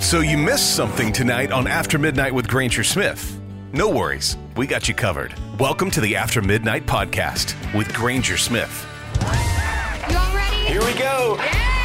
So you missed something tonight on After Midnight with Granger Smith. No worries, we got you covered. Welcome to the After Midnight podcast with Granger Smith. You all ready? Here we go.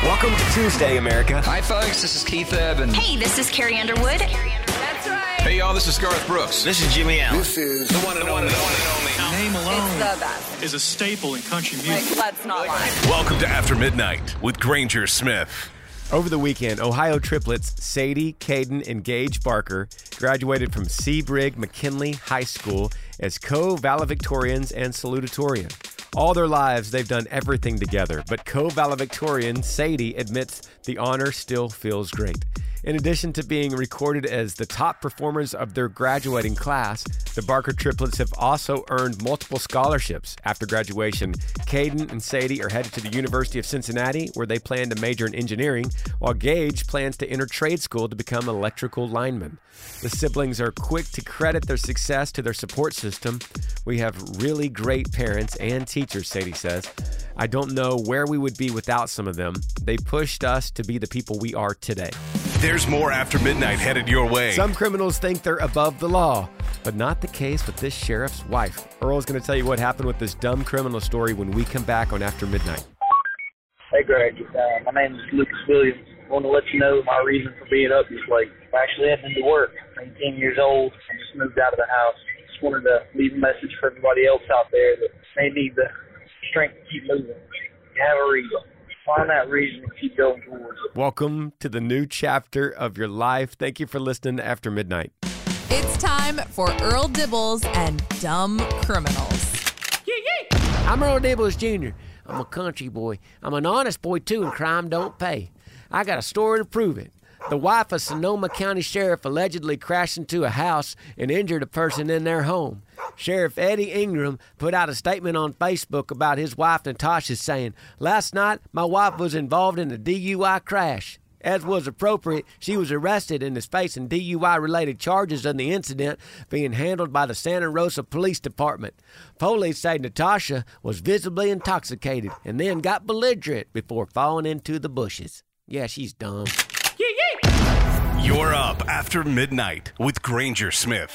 Welcome to Tuesday, America. Hi, folks. This is Keith Urban. Hey, this is Carrie Underwood. That's right. Hey, y'all. This is Garth Brooks. This is Jimmy Allen. This is the one and only. The one and only. Name alone it's the best. is a staple in country music. Like, let's not lie. Welcome to After Midnight with Granger Smith. Over the weekend, Ohio triplets Sadie, Caden, and Gage Barker graduated from Sebring McKinley High School as co valedictorians and salutatorian. All their lives, they've done everything together, but co valedictorian Sadie admits the honor still feels great. In addition to being recorded as the top performers of their graduating class, the Barker triplets have also earned multiple scholarships. After graduation, Caden and Sadie are headed to the University of Cincinnati, where they plan to major in engineering, while Gage plans to enter trade school to become an electrical lineman. The siblings are quick to credit their success to their support system. We have really great parents and teachers, Sadie says. I don't know where we would be without some of them. They pushed us to be the people we are today. There's more After Midnight headed your way. Some criminals think they're above the law, but not the case with this sheriff's wife. Earl's going to tell you what happened with this dumb criminal story when we come back on After Midnight. Hey, Greg. Uh, my name is Lucas Williams. I want to let you know my reason for being up this late. I'm actually heading to work. I'm 18 years old. I just moved out of the house. Just wanted to leave a message for everybody else out there that may need the strength to keep moving. You have a reason. Find that reason and keep going towards it. Welcome to the new chapter of your life. Thank you for listening to After Midnight. It's time for Earl Dibbles and Dumb Criminals. I'm Earl Dibbles Jr. I'm a country boy. I'm an honest boy, too, and crime don't pay. I got a story to prove it. The wife of Sonoma County Sheriff allegedly crashed into a house and injured a person in their home. Sheriff Eddie Engram put out a statement on Facebook about his wife Natasha saying, Last night, my wife was involved in a DUI crash. As was appropriate, she was arrested and is facing DUI related charges in the incident being handled by the Santa Rosa Police Department. Police say Natasha was visibly intoxicated and then got belligerent before falling into the bushes. Yeah, she's dumb. You're up after midnight with Granger Smith.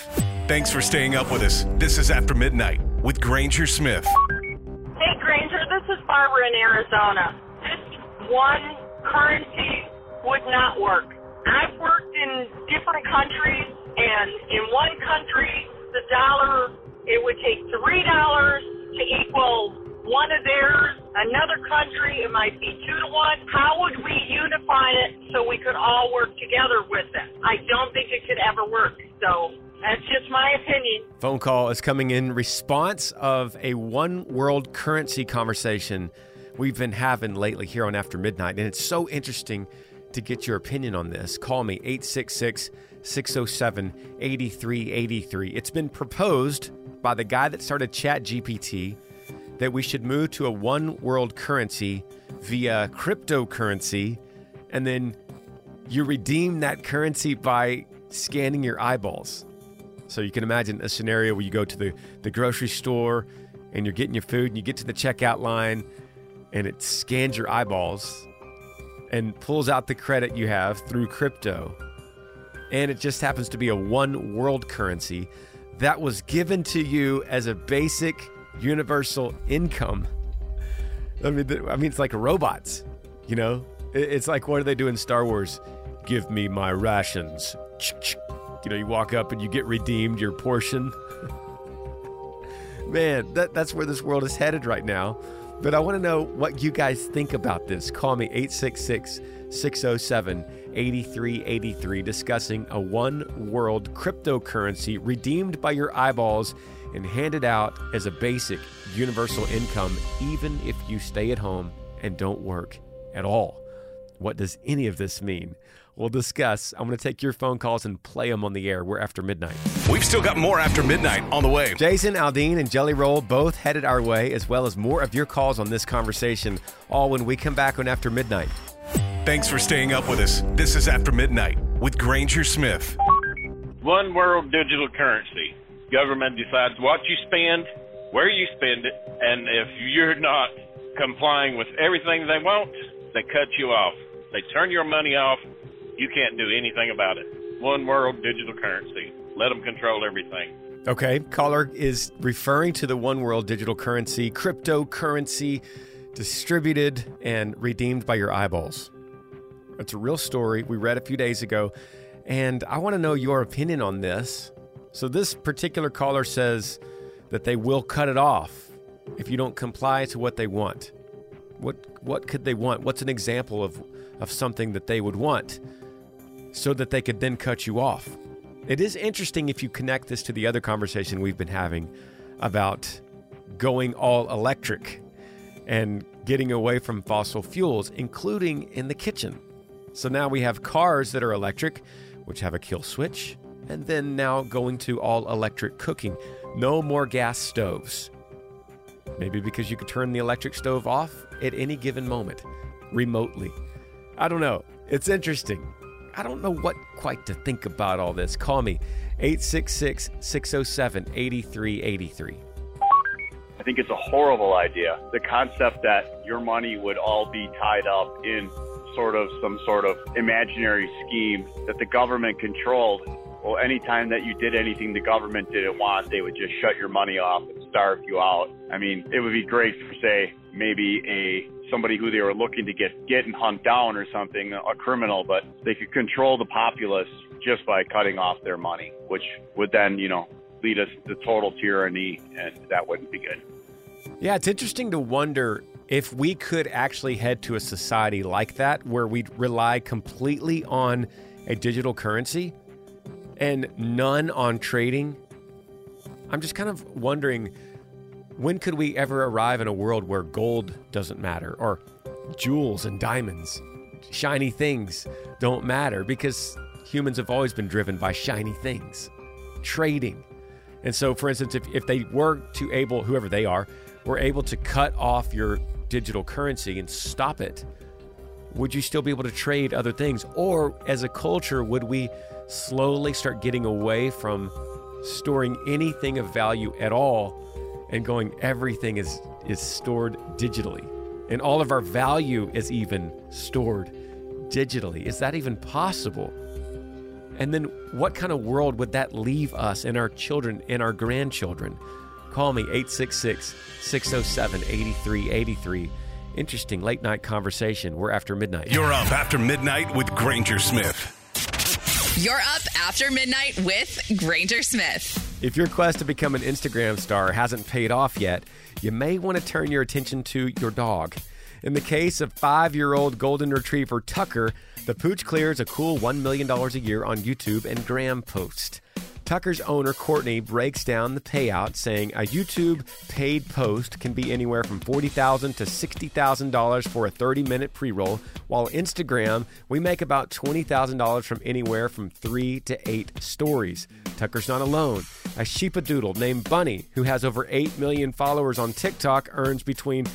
Thanks for staying up with us. This is After Midnight with Granger Smith. Hey, Granger, this is Barbara in Arizona. This one currency would not work. I've worked in different countries, and in one country, the dollar, it would take $3 to equal one of theirs. Another country, it might be two to one. How would we unify it so we could all work together with it? I don't think it could ever work. So that's just my opinion. Phone call is coming in response of a one world currency conversation we've been having lately here on After Midnight. And it's so interesting to get your opinion on this. Call me 866 607 8383. It's been proposed by the guy that started ChatGPT that we should move to a one world currency via cryptocurrency and then you redeem that currency by scanning your eyeballs. So you can imagine a scenario where you go to the, the grocery store and you're getting your food and you get to the checkout line and it scans your eyeballs and pulls out the credit you have through crypto. And it just happens to be a one world currency that was given to you as a basic universal income. I mean, I mean, it's like robots, you know? It's like, what do they do in Star Wars? Give me my rations. You know, you walk up and you get redeemed your portion. Man, that, that's where this world is headed right now. But I want to know what you guys think about this. Call me 866 607 8383 discussing a one world cryptocurrency redeemed by your eyeballs and handed out as a basic universal income, even if you stay at home and don't work at all. What does any of this mean? We'll discuss. I'm going to take your phone calls and play them on the air. We're after midnight. We've still got more after midnight on the way. Jason, Aldean, and Jelly Roll both headed our way, as well as more of your calls on this conversation, all when we come back on After Midnight. Thanks for staying up with us. This is After Midnight with Granger Smith. One world digital currency. Government decides what you spend, where you spend it, and if you're not complying with everything they want, they cut you off. They turn your money off you can't do anything about it. One world digital currency. Let them control everything. Okay, caller is referring to the one world digital currency, cryptocurrency, distributed and redeemed by your eyeballs. It's a real story we read a few days ago, and I want to know your opinion on this. So, this particular caller says that they will cut it off if you don't comply to what they want. What, what could they want? What's an example of, of something that they would want? So that they could then cut you off. It is interesting if you connect this to the other conversation we've been having about going all electric and getting away from fossil fuels, including in the kitchen. So now we have cars that are electric, which have a kill switch, and then now going to all electric cooking. No more gas stoves. Maybe because you could turn the electric stove off at any given moment remotely. I don't know. It's interesting. I don't know what quite to think about all this. Call me 866 607 8383. I think it's a horrible idea. The concept that your money would all be tied up in sort of some sort of imaginary scheme that the government controlled. Well, anytime that you did anything the government didn't want, they would just shut your money off and starve you out. I mean, it would be great for, say, maybe a somebody who they were looking to get get and hunt down or something, a criminal, but they could control the populace just by cutting off their money, which would then, you know, lead us to total tyranny, and that wouldn't be good. Yeah, it's interesting to wonder if we could actually head to a society like that where we'd rely completely on a digital currency and none on trading. I'm just kind of wondering when could we ever arrive in a world where gold doesn't matter or jewels and diamonds, shiny things don't matter because humans have always been driven by shiny things, trading. And so, for instance, if, if they were to able, whoever they are, were able to cut off your digital currency and stop it, would you still be able to trade other things? Or as a culture, would we slowly start getting away from storing anything of value at all and going everything is is stored digitally. And all of our value is even stored digitally. Is that even possible? And then what kind of world would that leave us and our children and our grandchildren? Call me 866 607 8383 interesting late night conversation. We're after midnight. You're up after midnight with granger smith. You're up after midnight with granger smith if your quest to become an Instagram star hasn't paid off yet, you may want to turn your attention to your dog. In the case of five year old golden retriever Tucker, the pooch clears a cool $1 million a year on YouTube and Gram post. Tucker's owner, Courtney, breaks down the payout, saying a YouTube paid post can be anywhere from $40,000 to $60,000 for a 30 minute pre roll, while Instagram, we make about $20,000 from anywhere from three to eight stories. Tucker's not alone. A sheepadoodle named Bunny, who has over 8 million followers on TikTok, earns between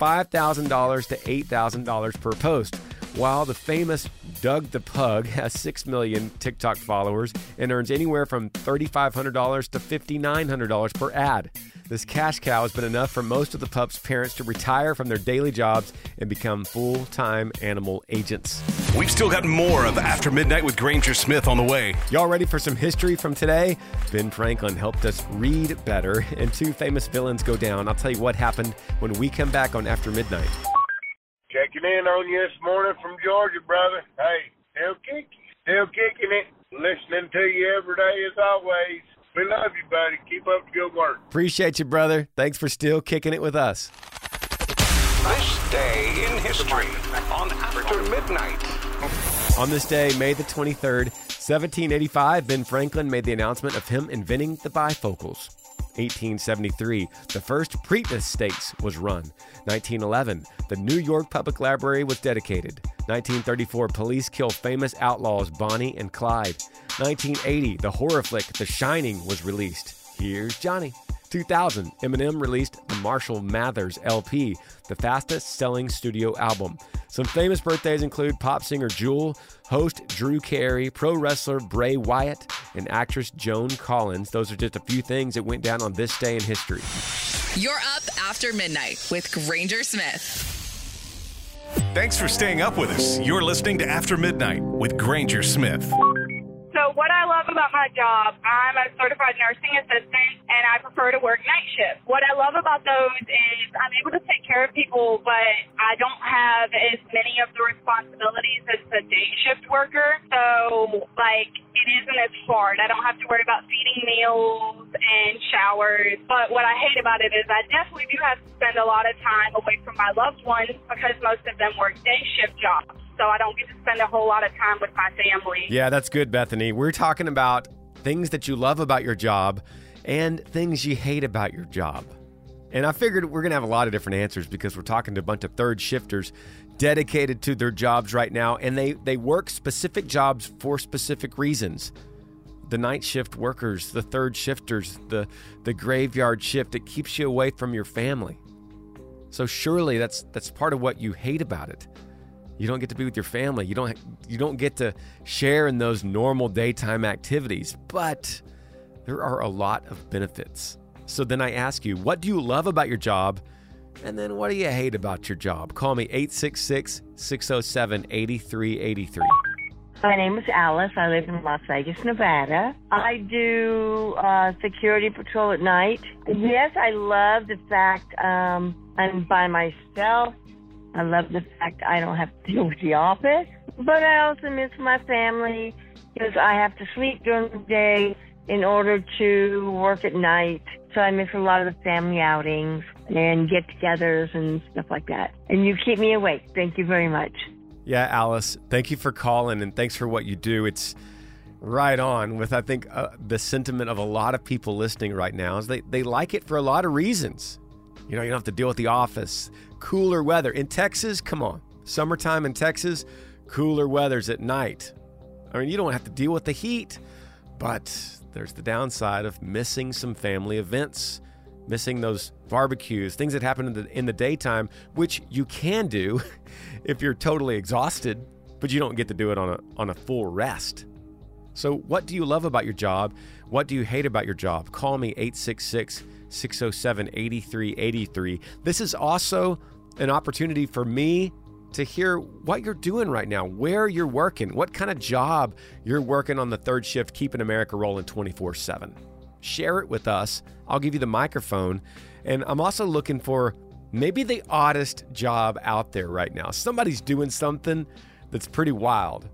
$5,000 to $8,000 per post. While the famous Doug the Pug has 6 million TikTok followers and earns anywhere from $3,500 to $5,900 per ad. This cash cow has been enough for most of the pup's parents to retire from their daily jobs and become full time animal agents. We've still got more of After Midnight with Granger Smith on the way. Y'all ready for some history from today? Ben Franklin helped us read better, and two famous villains go down. I'll tell you what happened when we come back on After Midnight. Checking in on you this morning from Georgia, brother. Hey, still kicking, still kicking it. Listening to you every day as always. We love you, buddy. Keep up the good work. Appreciate you, brother. Thanks for still kicking it with us. This day in history on After Midnight. On this day, May the 23rd, 1785, Ben Franklin made the announcement of him inventing the bifocals. 1873, the first Preakness Stakes was run. 1911, the New York Public Library was dedicated. 1934, police kill famous outlaws Bonnie and Clyde. 1980, the horror flick The Shining was released. Here's Johnny. 2000, Eminem released the Marshall Mathers LP, the fastest selling studio album. Some famous birthdays include pop singer Jewel, host Drew Carey, pro wrestler Bray Wyatt, and actress Joan Collins. Those are just a few things that went down on this day in history. You're up after midnight with Granger Smith. Thanks for staying up with us. You're listening to After Midnight with Granger Smith. So, what I love about my job, I'm a certified nursing assistant and I prefer to work night shift. What I love about those is I'm able to take care of people, but I don't have as many of the responsibilities as a day shift worker. So, like, it isn't as hard. I don't have to worry about feeding meals and showers. But what I hate about it is I definitely do have to spend a lot of time away from my loved ones because most of them work day shift jobs so I don't get to spend a whole lot of time with my family. Yeah, that's good, Bethany. We're talking about things that you love about your job and things you hate about your job. And I figured we're going to have a lot of different answers because we're talking to a bunch of third shifters dedicated to their jobs right now, and they, they work specific jobs for specific reasons. The night shift workers, the third shifters, the, the graveyard shift, it keeps you away from your family. So surely that's that's part of what you hate about it. You don't get to be with your family. You don't you don't get to share in those normal daytime activities, but there are a lot of benefits. So then I ask you, what do you love about your job? And then what do you hate about your job? Call me 866 607 8383. My name is Alice. I live in Las Vegas, Nevada. I do uh, security patrol at night. Yes, I love the fact um, I'm by myself. I love the fact I don't have to deal with the office. But I also miss my family because I have to sleep during the day in order to work at night. So I miss a lot of the family outings and get togethers and stuff like that. And you keep me awake. Thank you very much. Yeah, Alice, thank you for calling and thanks for what you do. It's right on with, I think, uh, the sentiment of a lot of people listening right now is they, they like it for a lot of reasons. You know, you don't have to deal with the office, cooler weather. In Texas, come on, summertime in Texas, cooler weather's at night. I mean, you don't have to deal with the heat, but there's the downside of missing some family events, missing those barbecues, things that happen in the, in the daytime, which you can do if you're totally exhausted, but you don't get to do it on a, on a full rest. So, what do you love about your job? What do you hate about your job? Call me 866 607 8383. This is also an opportunity for me to hear what you're doing right now, where you're working, what kind of job you're working on the third shift, keeping America rolling 24 7. Share it with us. I'll give you the microphone. And I'm also looking for maybe the oddest job out there right now. Somebody's doing something that's pretty wild,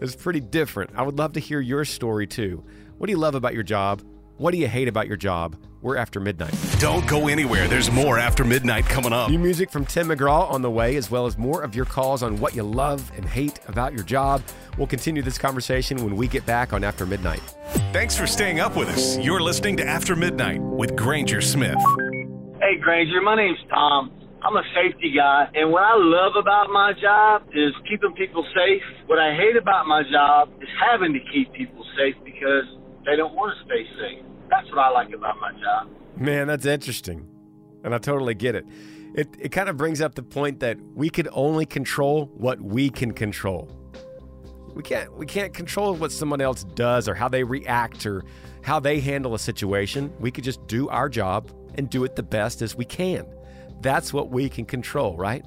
it's pretty different. I would love to hear your story too. What do you love about your job? What do you hate about your job? We're after midnight. Don't go anywhere. There's more after midnight coming up. New music from Tim McGraw on the way, as well as more of your calls on what you love and hate about your job. We'll continue this conversation when we get back on After Midnight. Thanks for staying up with us. You're listening to After Midnight with Granger Smith. Hey, Granger, my name's Tom. I'm a safety guy, and what I love about my job is keeping people safe. What I hate about my job is having to keep people safe because they don't want to stay safe. That's what I like about my job. Man, that's interesting. And I totally get it. it, it kind of brings up the point that we can only control what we can control. We can't we can't control what someone else does or how they react or how they handle a situation. We could just do our job and do it the best as we can. That's what we can control, right?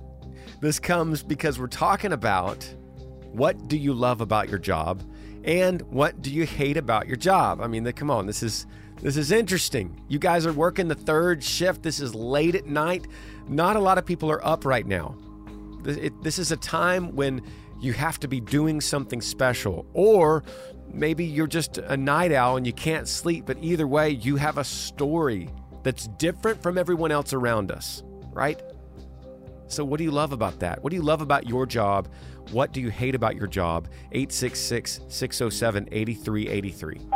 This comes because we're talking about what do you love about your job and what do you hate about your job? I mean, come on, this is this is interesting. You guys are working the third shift. This is late at night. Not a lot of people are up right now. This, is a time when you have to be doing something special, or maybe you're just a night owl and you can't sleep. But either way, you have a story that's different from everyone else around us, right? So, what do you love about that? What do you love about your job? What do you hate about your job? 866 607 8383.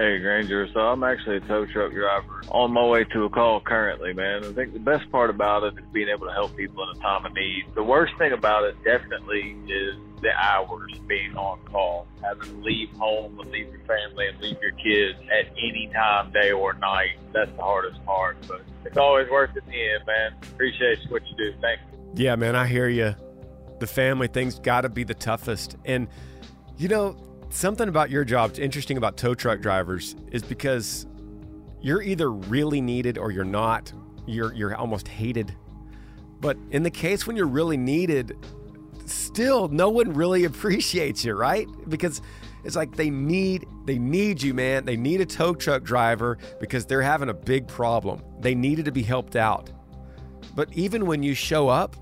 Hey Granger, so I'm actually a tow truck driver on my way to a call currently, man. I think the best part about it is being able to help people in a time of need. The worst thing about it definitely is the hours being on call, having to leave home and leave your family and leave your kids at any time, day or night. That's the hardest part, but it's always worth it in the end, man. Appreciate what you do. Thanks. Yeah, man, I hear you. The family thing's got to be the toughest. And, you know, something about your job, interesting about tow truck drivers, is because you're either really needed or you're not. You're you're almost hated. But in the case when you're really needed, still no one really appreciates you, right? Because it's like they need they need you, man. They need a tow truck driver because they're having a big problem. They needed to be helped out. But even when you show up,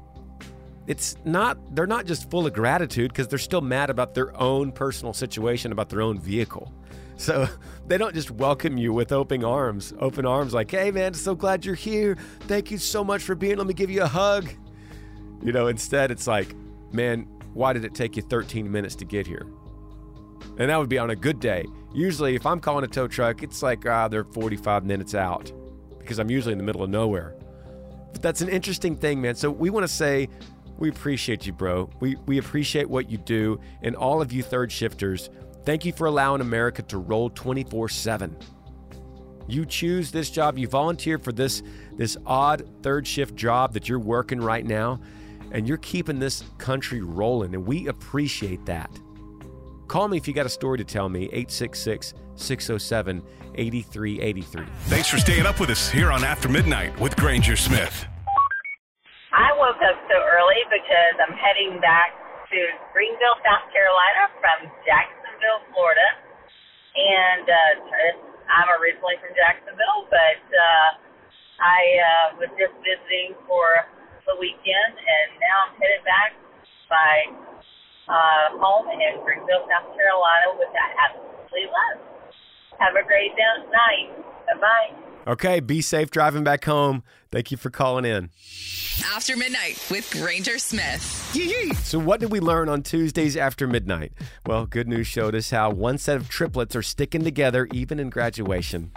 it's not they're not just full of gratitude because they're still mad about their own personal situation about their own vehicle. So they don't just welcome you with open arms open arms like hey man so glad you're here. Thank you so much for being let me give you a hug. You know instead it's like man why did it take you 13 minutes to get here? And that would be on a good day. Usually if i'm calling a tow truck it's like ah they're 45 minutes out because i'm usually in the middle of nowhere. But that's an interesting thing man. So we want to say we appreciate you, bro. We, we appreciate what you do. And all of you third shifters, thank you for allowing America to roll 24 7. You choose this job, you volunteer for this, this odd third shift job that you're working right now, and you're keeping this country rolling. And we appreciate that. Call me if you got a story to tell me, 866 607 8383. Thanks for staying up with us here on After Midnight with Granger Smith. I woke up so early because I'm heading back to Greenville, South Carolina from Jacksonville, Florida. And uh, I'm originally from Jacksonville, but uh, I uh, was just visiting for the weekend, and now I'm headed back by uh, home in Greenville, South Carolina, which I absolutely love. Have a great night. Bye bye. Okay, be safe driving back home. Thank you for calling in. After Midnight with Granger Smith. So, what did we learn on Tuesdays after midnight? Well, good news showed us how one set of triplets are sticking together even in graduation.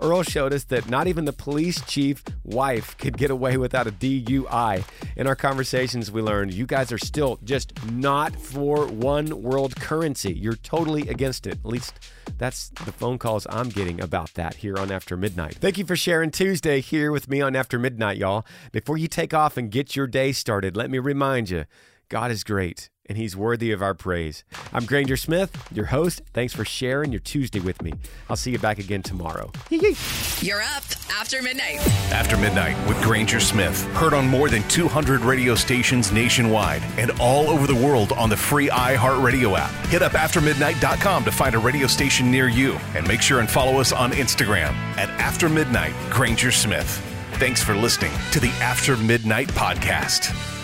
Earl showed us that not even the police chief wife could get away without a DUI. In our conversations, we learned you guys are still just not for one world currency. You're totally against it. At least that's the phone calls I'm getting about that here on After Midnight. Thank you for sharing Tuesday here with me on After Midnight, y'all. Before you take off and get your day started, let me remind you God is great and he's worthy of our praise. I'm Granger Smith, your host. Thanks for sharing your Tuesday with me. I'll see you back again tomorrow. You're up after midnight. After Midnight with Granger Smith. Heard on more than 200 radio stations nationwide and all over the world on the free iHeartRadio app. Hit up aftermidnight.com to find a radio station near you and make sure and follow us on Instagram at After Midnight Granger Smith. Thanks for listening to the After Midnight Podcast.